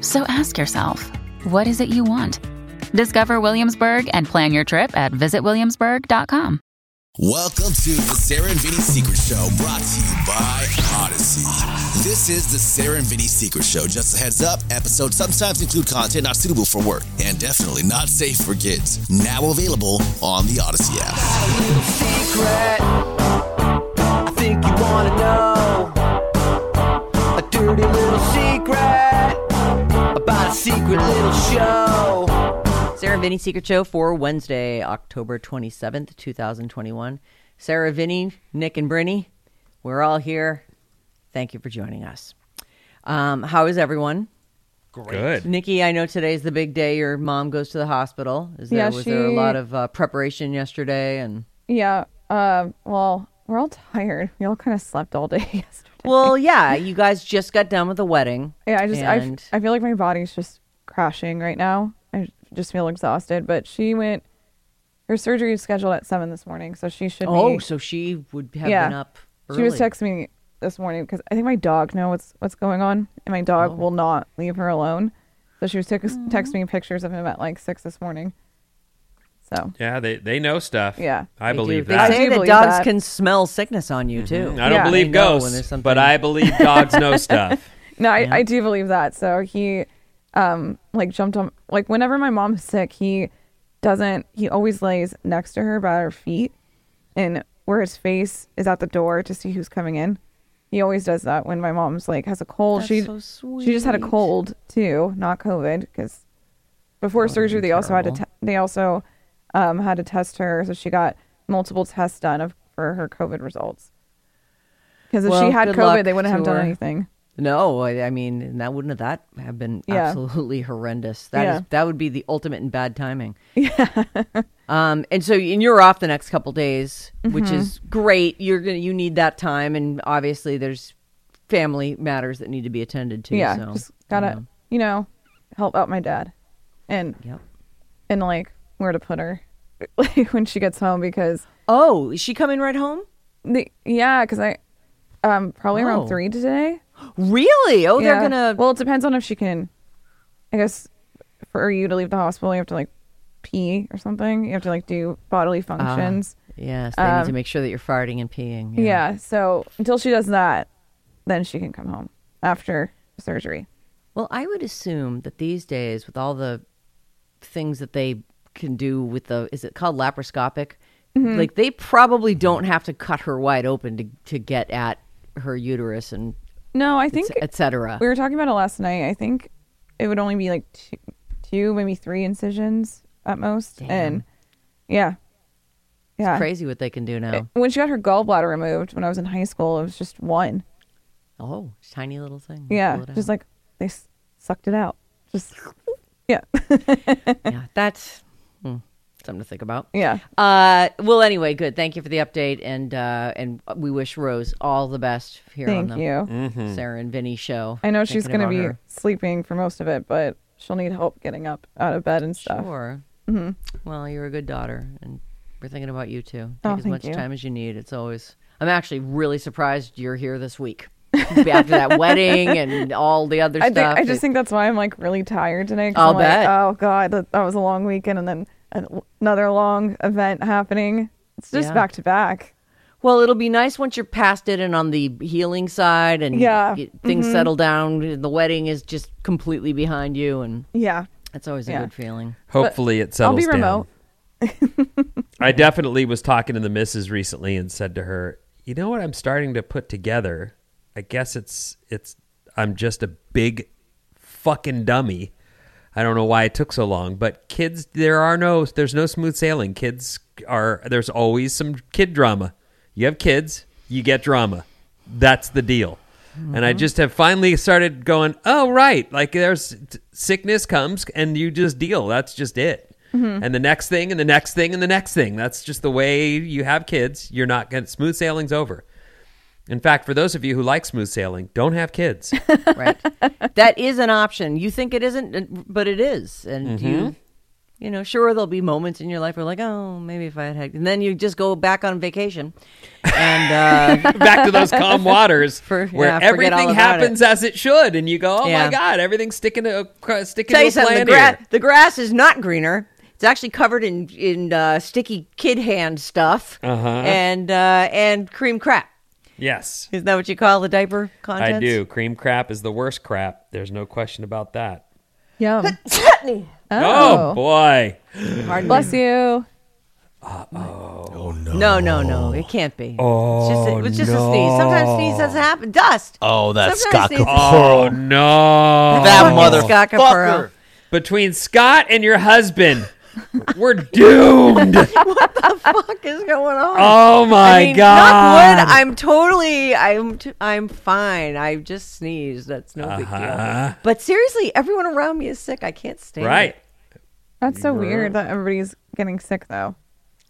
So ask yourself, what is it you want? Discover Williamsburg and plan your trip at visitwilliamsburg.com. Welcome to the Sarah and Vinny Secret Show, brought to you by Odyssey. This is the Sarah and Vinny Secret Show. Just a heads up, episodes sometimes include content not suitable for work and definitely not safe for kids. Now available on the Odyssey app. secret. I think you wanna know a dirty little secret about a secret little show. Sarah and Vinny Secret Show for Wednesday, October 27th, 2021. Sarah, Vinny, Nick, and Brinny, we're all here. Thank you for joining us. Um, how is everyone? Good. Nikki, I know today's the big day. Your mom goes to the hospital. Is there, Yeah, was there a lot of uh, preparation yesterday? And Yeah. Um. well, we're all tired. We all kind of slept all day yesterday. well, yeah, you guys just got done with the wedding. yeah. I just I, and- I feel like my body's just crashing right now. I just feel exhausted. But she went. Her surgery is scheduled at seven this morning, so she should. Oh, be, so she would have Yeah. been up. she was texting me this morning because I think my dog knows what's what's going on, and my Oh. dog will not leave her alone. So she was tex- texting me pictures of him at like six this morning. So Yeah, they, they know stuff. Yeah. I They do. believe They that. I say that believe dogs that. can smell sickness on you too. I don't Yeah. believe They when ghosts, something- but I believe dogs know stuff. No, I, I do believe that. So he, um, like jumped on like whenever my mom's sick, he doesn't. He always lays next to her by her feet, and where his face is at the door to see who's coming in. He always does that when my mom's like has a cold. That's she so she just had a cold too, not COVID, because before would surgery be they also had to te- they also um, had to test her, so she got multiple tests done of for her COVID results. Because if Well, she had COVID, they wouldn't have done her. anything. No, I, I mean, that wouldn't have that have been Yeah. absolutely horrendous. That is Yeah. that would be the ultimate in bad timing. Yeah. um, and so and you're off the next couple days, which Mm-hmm. is great. You're gonna you need that time, and obviously there's family matters that need to be attended to. yeah, so, just gotta you know. you know help out my dad, and Yep. and like where to put her like when she gets home because Oh, is she coming right home? the yeah because I um probably Oh. around three today. Really? Oh, they're Yeah. gonna. Well, it depends on if she can. I guess for you to leave the hospital, you have to like pee or something. You have to like do bodily Ah, functions. yes, they need to um, make sure that you're farting and peeing. yeah. So until she does that, then she can come home after surgery. Well, I would assume that these days, with all the things that they can do with the, is it called laparoscopic? Mm-hmm. Like they probably don't have to cut her wide open to to get at her uterus and No, I think et we were talking about it last night. I think it would only be like two, two maybe three incisions at most. And yeah, yeah. Crazy what they can do now. When she got her gallbladder removed when I was in high school, it was just one. oh, tiny little thing. Yeah, just like they s- sucked it out. Just yeah, yeah, that's something to think about. yeah. Uh, well, anyway, good. Thank you for the update, and uh, and we wish Rose all the best here Thank on the you. Sarah and Vinny show. I know she's gonna be her. sleeping for most of it, but she'll need help getting up out of bed and stuff. Sure. Mm-hmm. Well, you're a good daughter, and we're thinking about you too. Take Oh, as much you. time as you need. It's always. I'm actually really surprised you're here this week after that wedding and all the other I think stuff. I just It- think that's why I'm like really tired today. 'cause I'll I'm like, bet. oh god, that, that was a long weekend, and then an- another long event happening. It's just Yeah. back to back. Well, it'll be nice once you're past it and on the healing side, and Yeah. get- things mm-hmm. settle down. The wedding is just completely behind you, and Yeah, that's always a Yeah. good feeling. Hopefully it I'll settles be down. remote. I definitely was talking to the missus recently and said to her, "You know what I'm starting to put together? I guess it's it's I'm just a big fucking dummy. I don't know why it took so long, but kids there are no there's no smooth sailing. Kids are there's always some kid drama. You have kids, you get drama. That's the deal. And I mm-hmm. just have finally started going, "Oh right, like there's sickness comes and you just deal. That's just it." Mm-hmm. And the next thing, and the next thing, and the next thing. That's just the way you have kids. You're not going to, smooth sailing's over. In fact, for those of you who like smooth sailing, don't have kids. right. that is an option. You think it isn't, but it is. And Mm-hmm. you, you know, sure, there'll be moments in your life where like, oh, maybe if I had had, and then you just go back on vacation, and uh, Back to those calm waters For- where yeah, everything happens as it should, and you go, "Oh Yeah. my god, everything's sticking to a sticking tell to a something, the, gra- here." the grass is not greener. It's actually covered in in uh, sticky kid hand stuff Uh-huh. and uh, and cream crap. Yes, Is that what you call the diaper contents? I do. Cream crap is the worst crap. There's no question about that. Yum. Chutney. Oh, oh, boy. Pardon Bless me. you. Oh no. No, no, no. It can't be. Oh, it's just, it was just a sneeze. Sometimes sneeze doesn't happen. Dust. Oh, that's Scott sneeze- Oh no. that Fucking mother Between Scott and your husband, we're doomed. What the fuck is going on? Oh my I mean, god. Knock wood, I'm totally, I'm, t- I'm fine. I just sneezed. That's no big Uh-huh. deal. But seriously, everyone around me is sick. I can't stand right. it. That's so weird that everybody's getting sick though.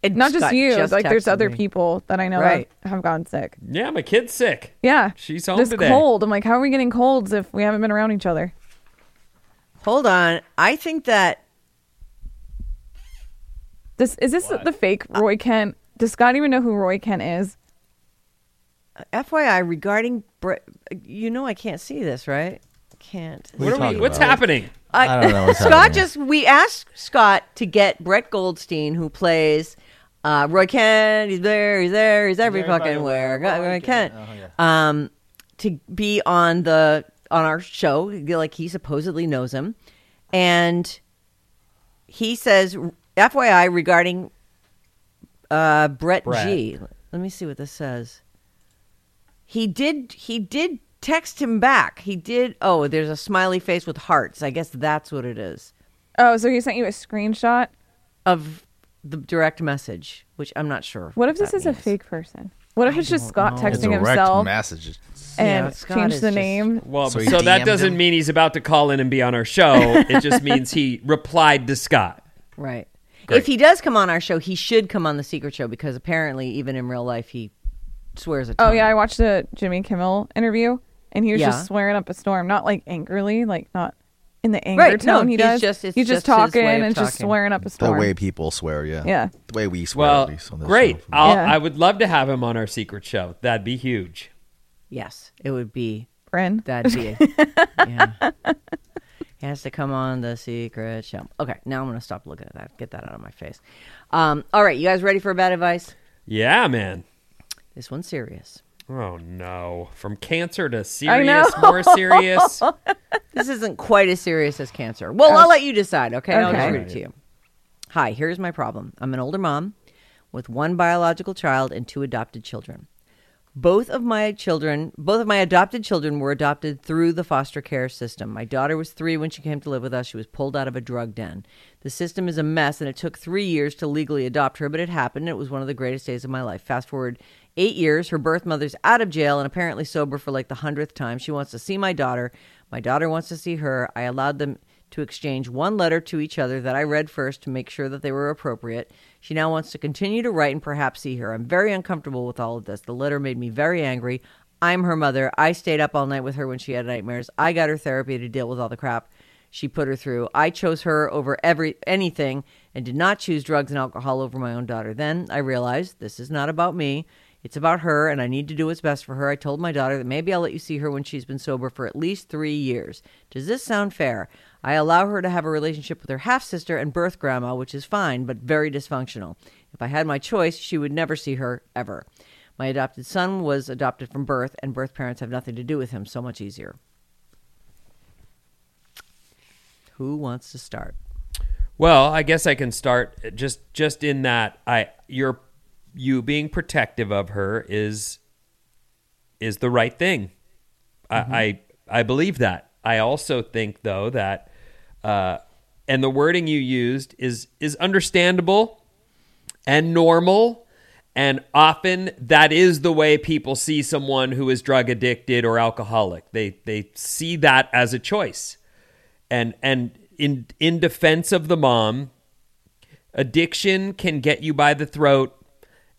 It Not just Scott you. like there's texted other me. people that I know Right. that have gotten sick. Yeah, my kid's sick. Yeah. She's home this today. cold. I'm like, how are we getting colds if we haven't been around each other? Hold on. I think that This is this the fake Roy Kent? Does Scott even know who Roy Kent is? FYI regarding, Bre- you know, I can't see this, right? Can't. What are What we, what's about? happening? I, I don't know what's Scott happening. just we asked Scott to get Brett Goldstein, who plays uh, Roy Kent. He's there. He's there. He's every fucking where. Roy Kent. Um, to be on the on our show, like he supposedly knows him, and he says, FYI, regarding uh, Brett, Brett. G. Let me see what this says. He did. He did text him back. He did. Oh, there's a smiley face with hearts. I guess that's what it is Oh, so he sent you a screenshot? of the direct message, which I'm not sure. What if this that is a fake person? What if it's just Scott It's texting direct himself message. and Yeah, Scott change is the just- name? Well, So so, that doesn't him? mean he's about to call in and be on our show. it just means he replied to Scott. Right. Great. If he does come on our show, he should come on the Secret Show because apparently, even in real life, he swears a oh, ton. Oh yeah, I watched the Jimmy Kimmel interview and he was Yeah. just swearing up a storm, not like angrily, like not in the anger Right, no, tone he he's does. just- it's he's just, just talking way of and just swearing up a storm. The way people swear, yeah. Yeah. The way we swear, Well, at least on this great. show. I'll, Yeah. I would love to have him on our secret show. That'd be huge. Yes, it would be. Bryn. That'd be. yeah. He has to come on the Secret Show. Okay, now I'm gonna stop looking at that. Get that out of my face. Um, all right, you guys ready for bad advice? Yeah, man. This one's serious. Oh no! From cancer to serious, more serious. This isn't quite as serious as cancer. Well, I'll let you decide, okay? I'll just Okay. read it to you. Hi, here's my problem. I'm an older mom with one biological child and two adopted children. Both of my children, both of my adopted children were adopted through the foster care system. My daughter was three when she came to live with us. She was pulled out of a drug den. The system is a mess, and it took three years to legally adopt her, but it happened. It was one of the greatest days of my life. Fast forward eight years, her birth mother's out of jail and apparently sober for like the hundredth time. She wants to see my daughter. My daughter wants to see her. I allowed them to exchange one letter to each other that I read first to make sure that they were appropriate. She now wants to continue to write and perhaps see her. I'm very uncomfortable with all of this. The letter made me very angry. I'm her mother. I stayed up all night with her when she had nightmares. I got her therapy to deal with all the crap she put her through. I chose her over every anything and did not choose drugs and alcohol over my own daughter. Then I realized this is not about me. It's about her, and I need to do what's best for her. I told my daughter that maybe I'll let you see her when she's been sober for at least three years. Does this sound fair? I allow her to have a relationship with her half sister and birth grandma, which is fine, but very dysfunctional. If I had my choice, she would never see her ever. My adopted son was adopted from birth, and birth parents have nothing to do with him. So much easier. Who wants to start? Well, I guess I can start just just in that I you're you being protective of her is is the right thing. I, mm-hmm. I I believe that. I also think though that uh, and the wording you used is is understandable and normal and often that is the way people see someone who is drug addicted or alcoholic. They they see that as a choice. And and in in defense of the mom, addiction can get you by the throat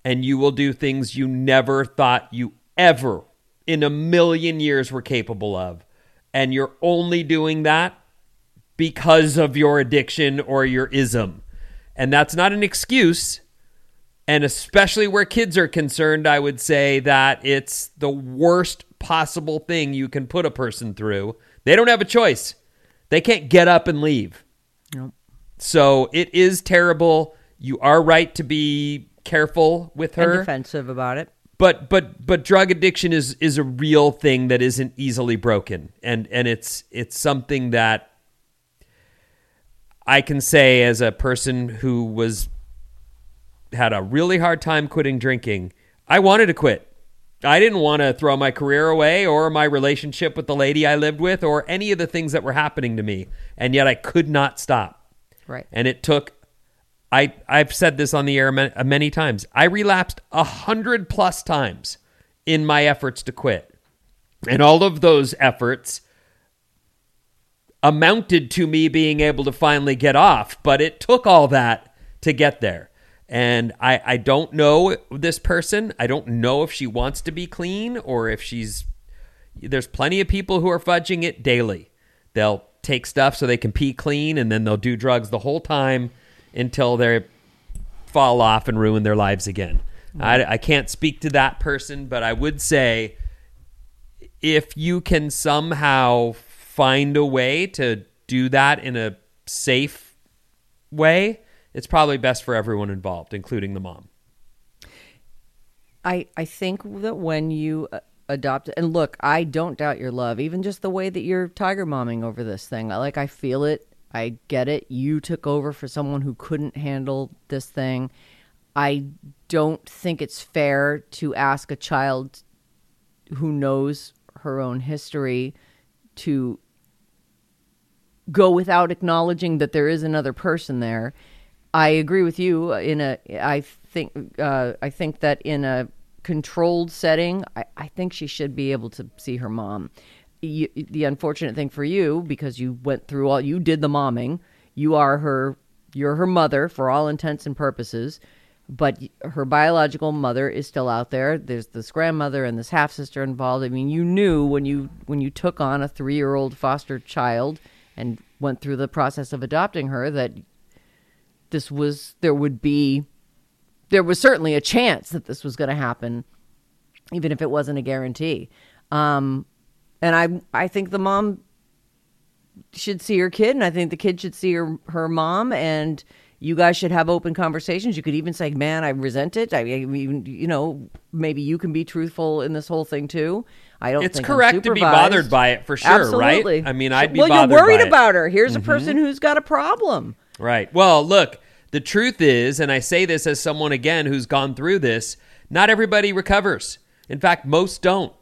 and you will do things you never thought you ever in a million years were capable of. And you're only doing that because of your addiction or your ism. And that's not an excuse. And especially where kids are concerned, I would say that it's the worst possible thing you can put a person through. They don't have a choice. They can't get up and leave. So it is terrible. You are right to be careful with And her. defensive about it. but but but drug addiction is is a real thing that isn't easily broken. And and it's it's something that I can say as a person who was had a really hard time quitting drinking. I wanted to quit. I didn't want to throw my career away or my relationship with the lady I lived with or any of the things that were happening to me. And yet I could not stop. Right. And it took I I've said this on the air many times. I relapsed a hundred plus times in my efforts to quit, and all of those efforts amounted to me being able to finally get off. But it took all that to get there. And I, I don't know this person. I don't know if she wants to be clean or if she's. There's plenty of people who are fudging it daily. They'll take stuff so they can pee clean and then they'll do drugs the whole time until they fall off and ruin their lives again. I, I can't speak to that person, but I would say if you can somehow find a way to do that in a safe way, it's probably best for everyone involved, including the mom. I I think that when you uh, adopt and look, I don't doubt your love, even just the way that you're tiger momming over this thing. Like I feel it. I get it. You took over for someone who couldn't handle this thing. I don't think it's fair to ask a child who knows her own history to go without acknowledging that there is another person there. I agree with you in a I think uh, I think that in a controlled setting, I, I think she should be able to see her mom. You, the unfortunate thing for you because you went through all you did the momming, you are her you're her mother for all intents and purposes, but her biological mother is still out there. There's this grandmother and this half sister involved. I mean, you knew when you when you took on a 3-year-old foster child and went through the process of adopting her that this was there would be there was certainly a chance that this was going to happen even if it wasn't a guarantee. Um and i i think the mom should see her kid and i think the kid should see her her mom and you guys should have open conversations. You could even say man i resent it. I mean you know maybe you can be truthful in this whole thing too. I don't It's correct to be bothered by it for sure, right? I mean, I'd be well you're worried about her. Here's a mm-hmm. person who's got a problem. Right. Well, look, the truth is, and I say this as someone again who's gone through this, not everybody recovers. In fact, most don't.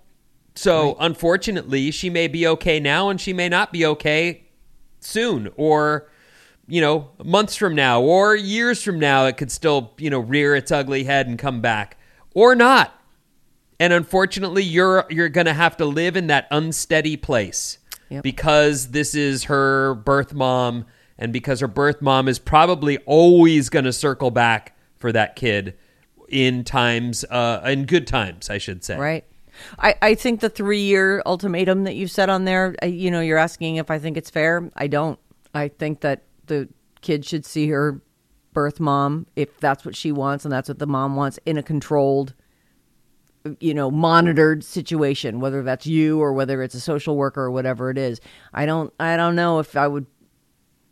So, unfortunately, she may be okay now and she may not be okay soon or you know, months from now or years from now it could still, you know, rear its ugly head and come back or not. And unfortunately, you're you're going to have to live in that unsteady place Yep. because this is her birth mom and because her birth mom is probably always going to circle back for that kid in times uh in good times, I should say. Right. I, I think the three year ultimatum that you've set on there, you know, you're asking if I think it's fair. I don't. I think that the kid should see her birth mom if that's what she wants and that's what the mom wants in a controlled, you know, monitored situation, whether that's you or whether it's a social worker or whatever it is. I don't. I don't know if I would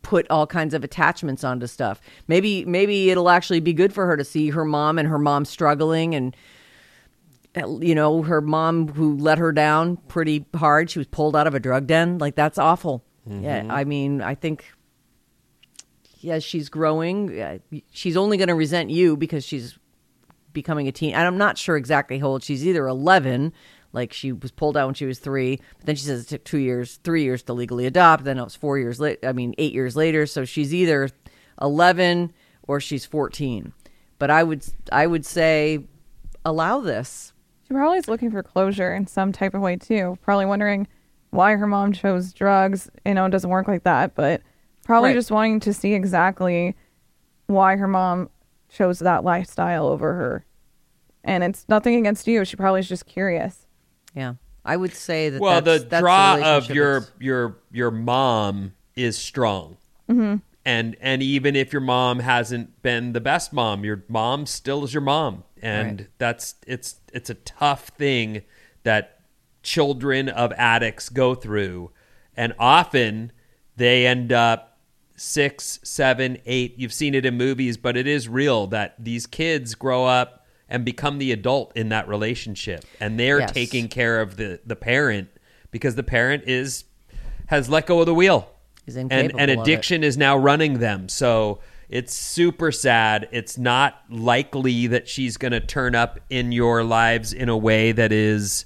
put all kinds of attachments onto stuff. Maybe maybe it'll actually be good for her to see her mom and her mom struggling and you know her mom who let her down pretty hard. She was pulled out of a drug den. Like that's awful. Yeah, mm-hmm. I mean, I think as she's growing, she's only going to resent you because she's becoming a teen. And I'm not sure exactly how old she's either 11, like she was pulled out when she was three, but then she says it took two years, three years to legally adopt. Then it was four years late. I mean, eight years later. So she's either 11 or she's 14. But I would, I would say, allow this. She probably is looking for closure in some type of way too. Probably wondering why her mom chose drugs. You know, it doesn't work like that, but probably Right. just wanting to see exactly why her mom chose that lifestyle over her. And it's nothing against you. She probably is just curious. Yeah, I would say that. well, that's, the that's draw of your it's- your your mom is strong, Mm-hmm. and and even if your mom hasn't been the best mom, your mom still is your mom, and Right. that's it's it's a tough thing that children of addicts go through, and often they end up six, seven, eight. You've seen it in movies, but it is real that these kids grow up and become the adult in that relationship, and they're Yes. taking care of the the parent because the parent is has let go of the wheel and and addiction is now running them so it's super sad it's not likely that she's going to turn up in your lives in a way that is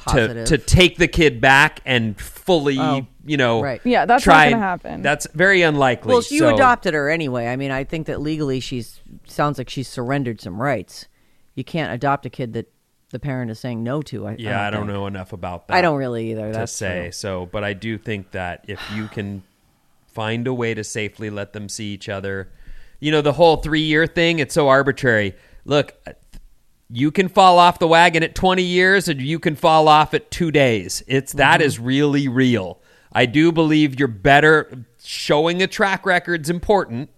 To, Positive. to take the kid back and fully Oh, you know right. Yeah, that's try not gonna happen. that's very unlikely Well, you so- adopted her anyway. I mean, I think that legally she's sounds like she's surrendered some rights. You can't adopt a kid that the parent is saying no to. I, yeah i don't think. know enough about that I don't really either. to That's say true. so but i do think that if you can find a way to safely let them see each other you know the whole three year thing it's so arbitrary look you can fall off the wagon at 20 years and you can fall off at two days it's that Mm-hmm. is really real i do believe you're better showing a track record's important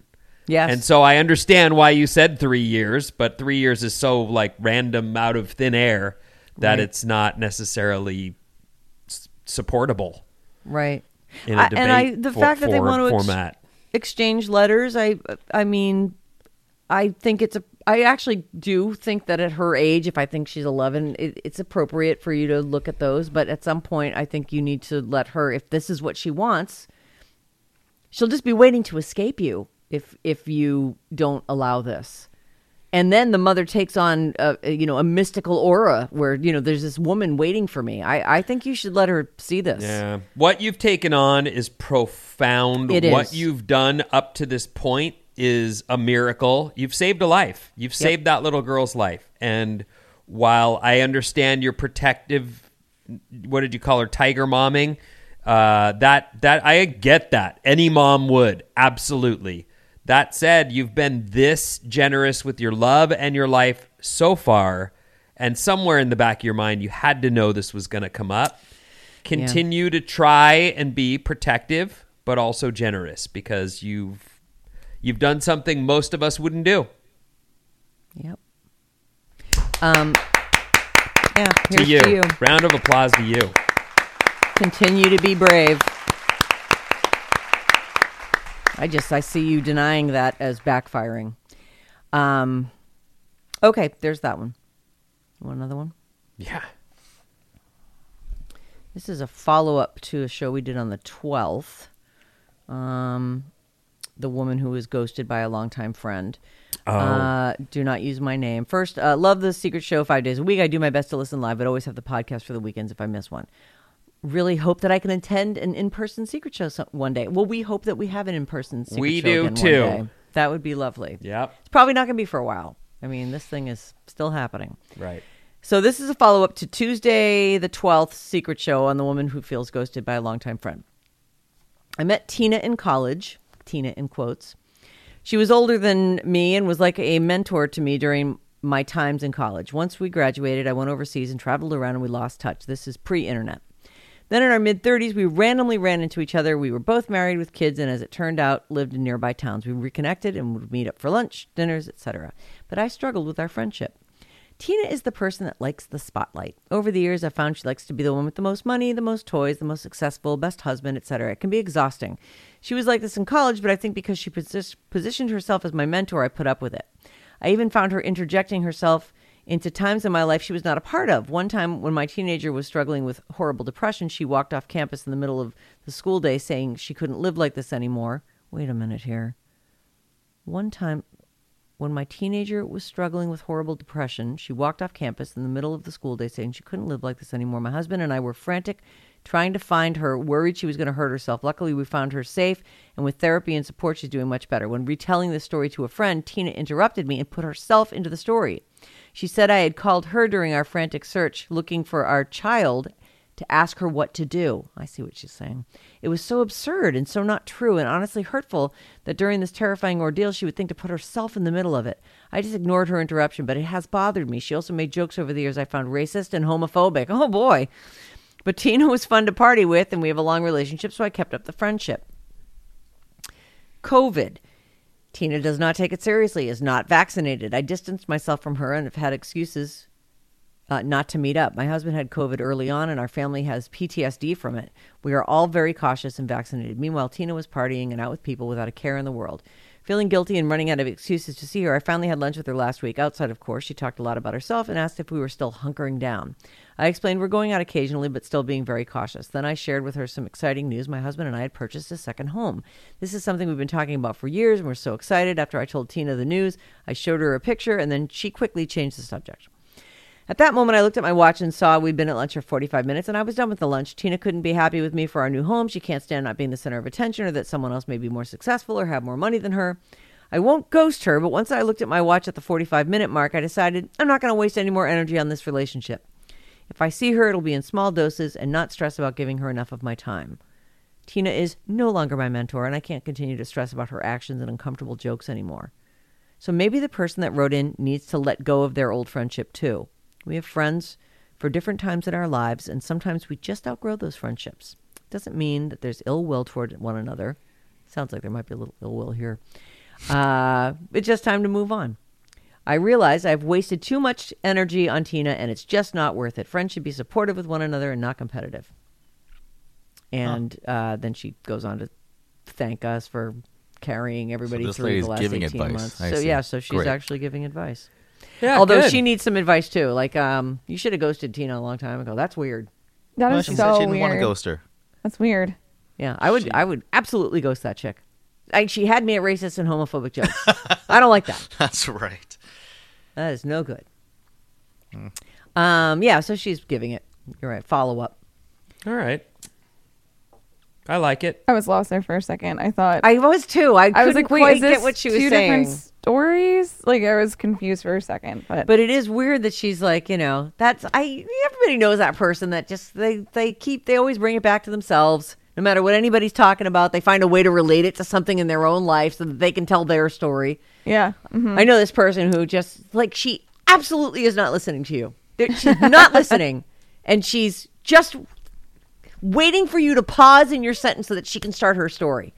Yes. and so I understand why you said three years, but three years is so like random out of thin air that Right. it's not necessarily s- supportable right. in a I- debate and I, the for- fact that they want to ex- exchange letters, I, I mean, I think it's a. I actually do think that at her age, if I think she's 11, it, it's appropriate for you to look at those. But at some point, I think you need to let her, if this is what she wants, she'll just be waiting to escape you if if you don't allow this. And then the mother takes on, a, a, you know, a mystical aura where you know there's this woman waiting for me. I, I think you should let her see this. Yeah. What you've taken on is profound. It what is. you've done up to this point is a miracle. You've saved a life. You've saved that little girl's life. And while I understand your protective, what did you call her, tiger momming? Uh, that that I get that. Any mom would absolutely. That said, you've been this generous with your love and your life so far, and somewhere in the back of your mind, you had to know this was going to come up continue to try and be protective but also generous because you've you've done something most of us wouldn't do Yep. Um. Yeah. to you. to you. round of applause to you Continue to be brave. I just I see you denying that as backfiring. Um. Okay, there's that one. Want another one? yeah This is a follow up to a show we did on the 12th. Um, the woman who was ghosted by a longtime friend. Oh. Uh, do not use my name. First, uh, love the secret show five days a week. I do my best to listen live, but always have the podcast for the weekends if I miss one. Really hope that I can attend an in person secret show some, one day. Well, we hope that we have an in person secret We show do again one too. day. That would be lovely. yep It's probably not going to be for a while. I mean, this thing is still happening. right So this is a follow up to Tuesday the 12th secret show on the woman who feels ghosted by a longtime friend. I met Tina in college, Tina in quotes. She was older than me and was like a mentor to me during my times in college. Once we graduated, I went overseas and traveled around and we lost touch. This is pre-internet. Then in our mid 30s, we randomly ran into each other. We were both married with kids, and as it turned out, lived in nearby towns. We reconnected and would meet up for lunch, dinners, etc. But I struggled with our friendship. Tina is the person that likes the spotlight. Over the years, I've found she likes to be the one with the most money, the most toys, the most successful, best husband, etc. It can be exhausting. She was like this in college, but I think because she posi- positioned herself as my mentor, I put up with it. I even found her interjecting herself into times in my life she was not a part of. One time when my teenager was struggling with horrible depression, she walked off campus in the middle of the school day saying she couldn't live like this anymore. Wait a minute here. One time when my teenager was struggling with horrible depression, she walked off campus in the middle of the school day saying she couldn't live like this anymore. My husband and I were frantic trying to find her, worried she was going to hurt herself. Luckily, we found her safe, and with therapy and support, she's doing much better. When retelling this story to a friend, Tina interrupted me and put herself into the story. She said I had called her during our frantic search looking for our child to ask her what to do. I see what she's saying. It was so absurd and so not true and honestly hurtful that during this terrifying ordeal she would think to put herself in the middle of it. I just ignored her interruption, but it has bothered me. She also made jokes over the years I found racist and homophobic. Oh boy. But Tina was fun to party with and we have a long relationship, so I kept up the friendship. COVID. Tina does not take it seriously, is not vaccinated. I distanced myself from her and have had excuses uh, not to meet up. My husband had COVID early on, and our family has PTSD from it. We are all very cautious and vaccinated. Meanwhile, Tina was partying and out with people without a care in the world. Feeling guilty and running out of excuses to see her, I finally had lunch with her last week. Outside, of course, she talked a lot about herself and asked if we were still hunkering down. I explained we're going out occasionally, but still being very cautious. Then I shared with her some exciting news. My husband and I had purchased a second home. This is something we've been talking about for years, and we're so excited. After I told Tina the news, I showed her a picture, and then she quickly changed the subject. At that moment, I looked at my watch and saw we'd been at lunch for 45 minutes, and I was done with the lunch. Tina couldn't be happy with me for our new home. She can't stand not being the center of attention or that someone else may be more successful or have more money than her. I won't ghost her, but once I looked at my watch at the 45 minute mark, I decided I'm not going to waste any more energy on this relationship. If I see her, it'll be in small doses and not stress about giving her enough of my time. Tina is no longer my mentor, and I can't continue to stress about her actions and uncomfortable jokes anymore. So maybe the person that wrote in needs to let go of their old friendship too. We have friends for different times in our lives, and sometimes we just outgrow those friendships. It Doesn't mean that there's ill will toward one another. Sounds like there might be a little ill will here. Uh, it's just time to move on. I realize I've wasted too much energy on Tina, and it's just not worth it. Friends should be supportive with one another and not competitive. And uh, then she goes on to thank us for carrying everybody this through the last giving 18 advice. months. I so see. yeah, so she's Great. actually giving advice. Yeah, Although good. she needs some advice too. Like, um, you should have ghosted Tina a long time ago. That's weird. That Well, is she so said she didn't weird. want to ghost her. That's weird. Yeah, I would. I would absolutely ghost that chick. I, she had me at racist and homophobic jokes. I don't like that. That's right. That is no good. Um, yeah, so she's giving it. You're right. Follow up. All right. I like it. I was lost there for a second. I thought I was too. I, I was like, wait, quite is this get what she was two saying. different stories? Like I was confused for a second, but But it is weird that she's like, you know, that's I. Everybody knows that person that just they they keep they always bring it back to themselves. No matter what anybody's talking about, they find a way to relate it to something in their own life so that they can tell their story. yeah, mhm. I know this person who just like she absolutely is not listening to you. There- She's not listening, and she's just waiting for you to pause in your sentence so that she can start her story.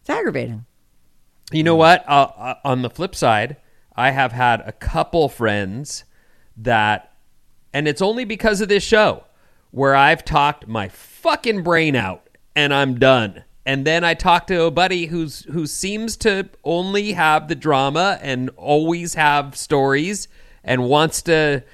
It's aggravating. You know what? Uh, uh, on the flip side, I have had a couple friends that, and it's only because of this show, where I've talked my fucking brain out and I'm done. And then I talk to a buddy who's who seems to only have the drama and always have stories and wants to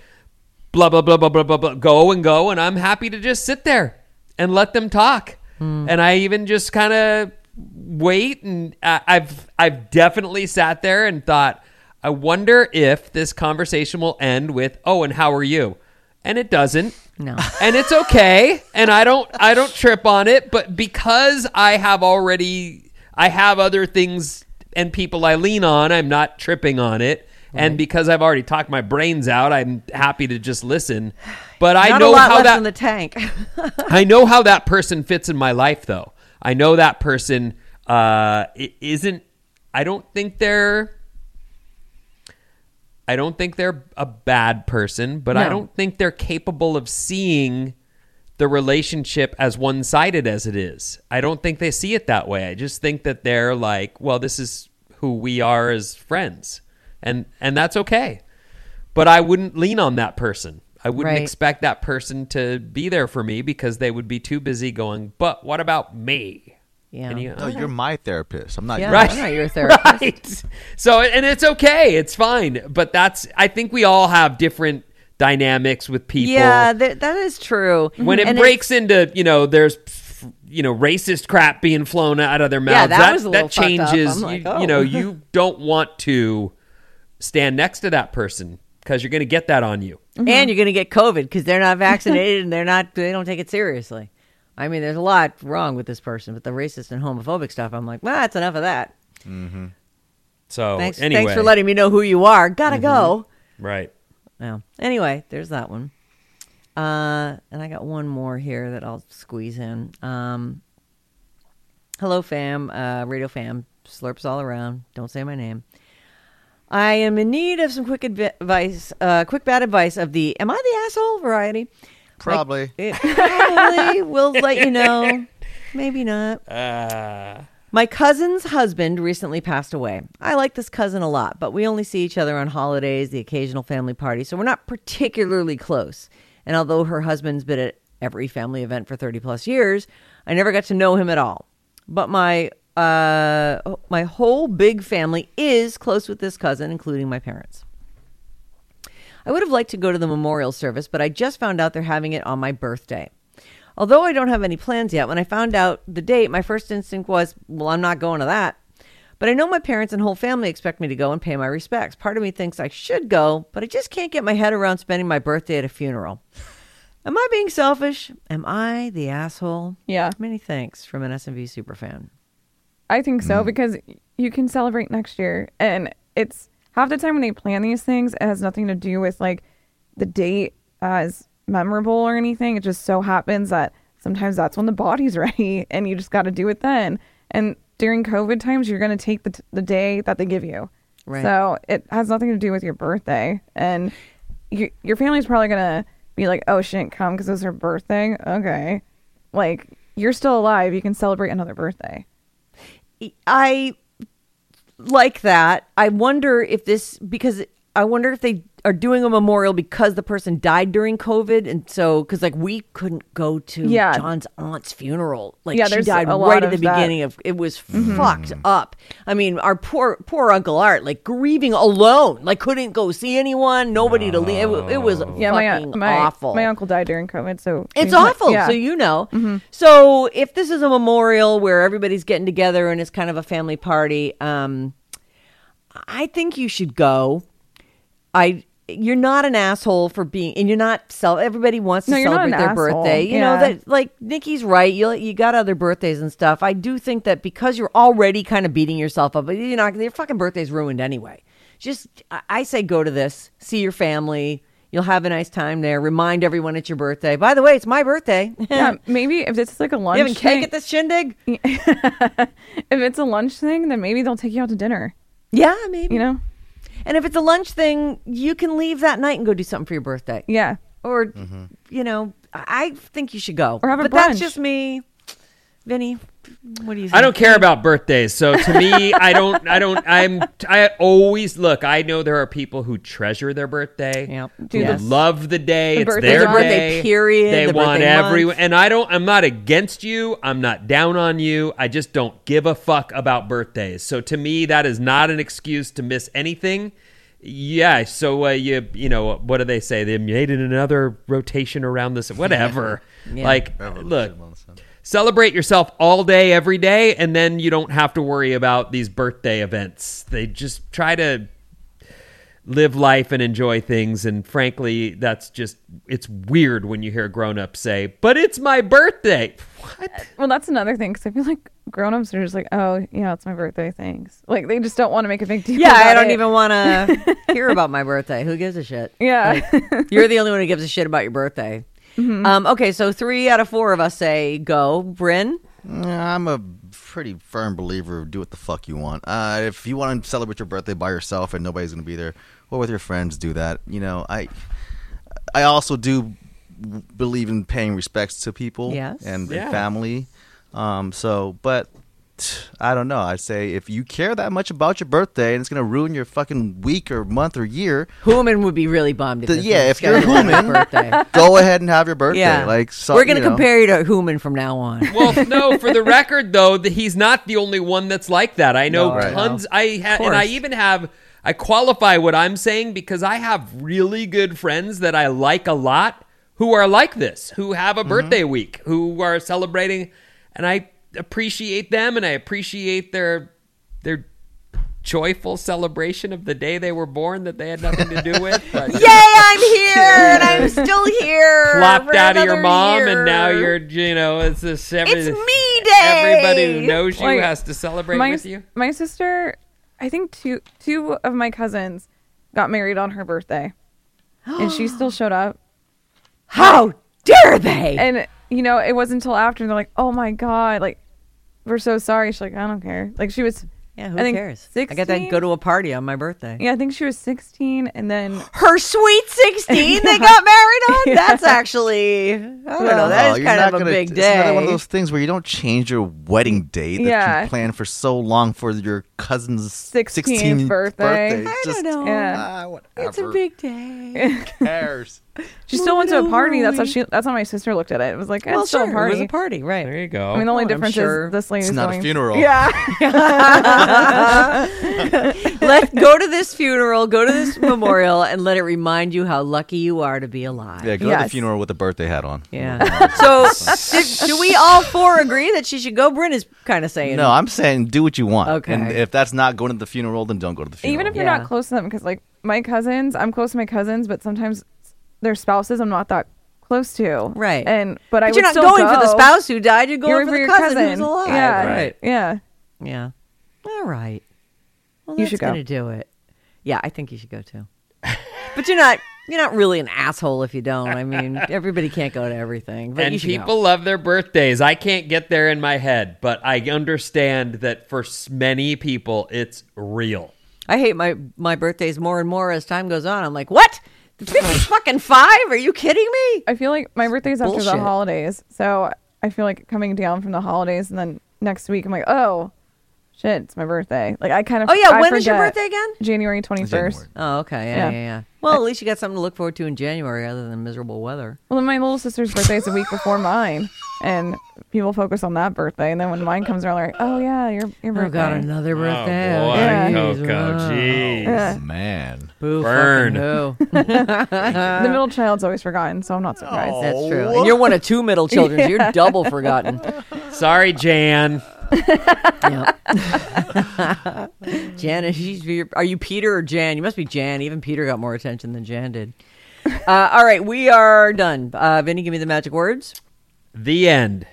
blah blah blah blah blah blah blah go and go and I'm happy to just sit there and let them talk. Hmm. And I even just kind of wait and I- I've I've definitely sat there and thought I wonder if this conversation will end with oh and how are you? And it doesn't. No. And it's okay and I don't I don't trip on it but because I have already I have other things and people I lean on I'm not tripping on it. And because I've already talked my brains out, I'm happy to just listen. But I Not know how that in the tank. I know how that person fits in my life, though. I know that person uh, isn't. I don't think they're. I don't think they're a bad person, but I don't think they're capable of seeing the relationship as one sided as it is. I don't think they see it that way. I just think that they're like, well, this is who we are as friends. And and that's okay. But I wouldn't lean on that person. I wouldn't Right. expect that person to be there for me because they would be too busy going, but what about me? Yeah. You- No, you're ah. my therapist. I'm not Yeah, yours. Right. I'm not your therapist. Right. So, and it's okay. It's fine. But that's, I think we all have different dynamics with people. Yeah, th- that is true. when it mhm. And breaks into, you know, there's, you know, racist crap being flown out of their mouths. Yeah, that that, was a that fucked up. changes. I'm like, you, oh. you know, oh. you don't want to stand next to that person because you're going to get that on you. and you're going to get COVID because they're not vaccinated and they're not. They don't take it seriously. I mean, there's a lot wrong with this person, but the racist and homophobic stuff, I'm like, well, that's enough of that. So, Thanks, anyway. thanks for letting me know who you are. Gotta go. Right. Well, anyway, there's that one. Uh, and I got one more here that I'll squeeze in. Um, hello, fam, uh, radio fam, slurps all around. Don't say my name. I am in need of some quick advi- advice, uh, quick bad advice of the "Am I the asshole?" variety. Probably. It probably will let you know. Maybe not. Uh, My cousin's husband recently passed away. I like this cousin a lot, but we only see each other on holidays, the occasional family party, so we're not particularly close. And although her husband's been at every family event for 30 plus years, I never got to know him at all. But my uh, my whole big family is close with this cousin, including my parents. I would have liked to go to the memorial service, but I just found out they're having it on my birthday. Although I don't have any plans yet, when I found out the date, my first instinct was, well, I'm not going to that. But I know my parents and whole family expect me to go and pay my respects. Part of me thinks I should go, but I just can't get my head around spending my birthday at a funeral. Am I being selfish? Am I the asshole? Yeah. Many thanks from an SMV superfan. I think Mm. so because you can celebrate next year, and it's half the time when they plan these things, it has nothing to do with like the date as memorable or anything. It just so happens that sometimes that's when the body's ready, and you just got to do it then. And during COVID times, you're gonna take the t- the day that they give you. Right. So it has nothing to do with your birthday, and you, your family's probably gonna be like, "Oh, she didn't come because it was her birthday." Okay, like you're still alive. You can celebrate another birthday. I like that. I wonder if this because I wonder if they are doing a memorial because the person died during COVID, and so because like we couldn't go to Yeah. John's aunt's funeral. Like Yeah, she died right at the that. Mm-hmm. beginning of it was fucked up. I mean, our poor poor Uncle Art like grieving alone, like couldn't go see anyone, nobody to leave. It, it was Yeah, my fucking my awful. my uncle died during COVID, so It's awful. Yeah. Mm-hmm. So you know. So if this is a memorial where everybody's getting together and it's kind of a family party, um, I think you should go. I you're not an asshole for being, and you're not self. Everybody wants to No, celebrate their asshole. birthday. You know that, like Nikki's right. You you got other birthdays and stuff. I do think that because you're already kind of beating yourself up, you're not. Your fucking birthday's ruined anyway. Just I- I say go to this, see your family. You'll have a nice time there. Remind everyone it's your birthday. By the way, it's my birthday. yeah, maybe if it's like a lunch You having cake thing, at this shindig? if it's a lunch thing, then maybe they'll take you out to dinner. Yeah, maybe. You know? And if it's a lunch thing, you can leave that night and go do something for your birthday. Yeah. Or, mm-hmm. you know, I I think you should go. Or have a but that's just me. Vinny, what do you think? I don't care about birthdays. So to me, I don't, I don't, I'm, I always look, I know there are people who treasure their birthday. Yep. Who Dude, Yes. love the day. The it's birthday their birthday day. period, They the want everyone, and I don't, I'm not against you. I'm not down on you. I just don't give a fuck about birthdays. So to me, that is not an excuse to miss anything. Yeah, so uh, you you know what do they say? They made it another rotation around this. Whatever. Yeah. Like, Revolution look, the sun. Celebrate yourself all day every day and then you don't have to worry about these birthday events they just try to live life and enjoy things and frankly that's just it's weird when you hear grown-ups say but it's my birthday what Well, that's another thing because I feel like grown-ups are just like, oh, yeah, it's my birthday. Thanks. Like they just don't want to make a big deal. Yeah, I don't it. even want to hear about my birthday. Who gives a shit? Yeah. You're the only one who gives a shit about your birthday. Mm-hmm. Um, okay, so three out of four of us say go. Bryn? I'm a pretty firm believer of do what the fuck you want. Uh, if you want to celebrate your birthday by yourself and nobody's gonna be there, or with your friends, do that. You know, I I also do believe in paying respects to people Yes. and, and Yeah. family. Um, so, but I don't know. I say if you care that much about your birthday and it's gonna ruin your fucking week or month or year, Hooman would be really bummed. If The- yeah, if you're scheduled for Hooman, birthday. go ahead and have your birthday. yeah, Like so, we're gonna you know. compare you to Hooman from now on. Well, no, for the record though, that he's not the only one that's like that. I know No, I tons. know. I ha- and I even have. I qualify what I'm saying because I have really good friends that I like a lot who are like this, who have Mm-hmm. a birthday week, who are celebrating, and I appreciate them and I appreciate their their joyful celebration of the day they were born that they had nothing to do with. But Yay, I'm here and I'm still here. plopped for out of your mom year. and now you're you know it's this every, It's me day. everybody who knows you Like, has to celebrate my, with you My sister, I think two two of my cousins got married on her birthday, and she still showed up. How dare they? And you know, it wasn't until after they're like, "Oh my god, like we're so sorry." She's like, "I don't care." Like she was, yeah, who I think cares? 16? I got to go to a party on my birthday. Yeah, I think she was 16, and then Her sweet 16 they got married on? That's actually, I don't know, that is you're kind not of a gonna- big It's another one of those things where you don't change your wedding date that Yeah. you planned for so long for your cousin's 16th 16th birthday. It's I just, don't know. Yeah. ah, whatever. It's a big day. Who cares? she still went to a party. That's how she. That's how my sister looked at it. It was like, well, it's still sure, a party. it was a party, right. there you go I mean, the only Well, I'm difference sure is this lady's It's not a going. funeral. Yeah, let go to this funeral, go to this memorial, and let it remind you how lucky you are to be alive. Yeah, go to the Yes. funeral with a birthday hat on. Yeah. so, did, do we all four agree that she should go? Bryn is kind of saying No, I'm saying do what you want. Okay. And if that's not going to the funeral, then don't go to the funeral. even if you're Yeah. not close to them, because like my cousins, I'm close to my cousins, but sometimes their spouses, I'm not that close to. Right. And but I But would you're not still going for the go. spouse who died. You're going You're for the your cousin, who's alive. Yeah, Right. Yeah. Yeah. All right. Well, You that's should go. gonna do it. Yeah, I think you should go too. but you're not. You're not really an asshole if you don't. I mean, everybody can't go to everything. But and should go. people love their birthdays. I can't get there in my head, but I understand that for many people, it's real. I hate my my birthdays more and more as time goes on. I'm like, what? Fifty fucking five? Are you kidding me? I feel like my birthday's after Bullshit. the holidays, so I feel like coming down from the holidays, and then next week I'm like, oh, shit, it's my birthday. Like I kind of. Oh yeah, I when is your forget. birthday again? January twenty first. January. Oh okay, yeah, yeah, Yeah. yeah. Well, at least you got something to look forward to in January other than miserable weather. Well, then my little sister's birthday is a week before mine, and people focus on that birthday, and then when mine comes around, they're like, oh yeah, your your oh, birthday. Oh god, another birthday. Oh boy, Yeah. Coco, jeez. Yeah. Oh, man. Boo, Burn. fucking who. the middle child's always forgotten, so I'm not surprised. That's true. And you're one of two middle children. so You're double forgotten. Sorry, Jan. Yeah. Jan, is are you Peter or Jan? You must be Jan. Even Peter got more attention than Jan did. Uh, all right, we are done. Uh, Vinny, give me the magic words. The end.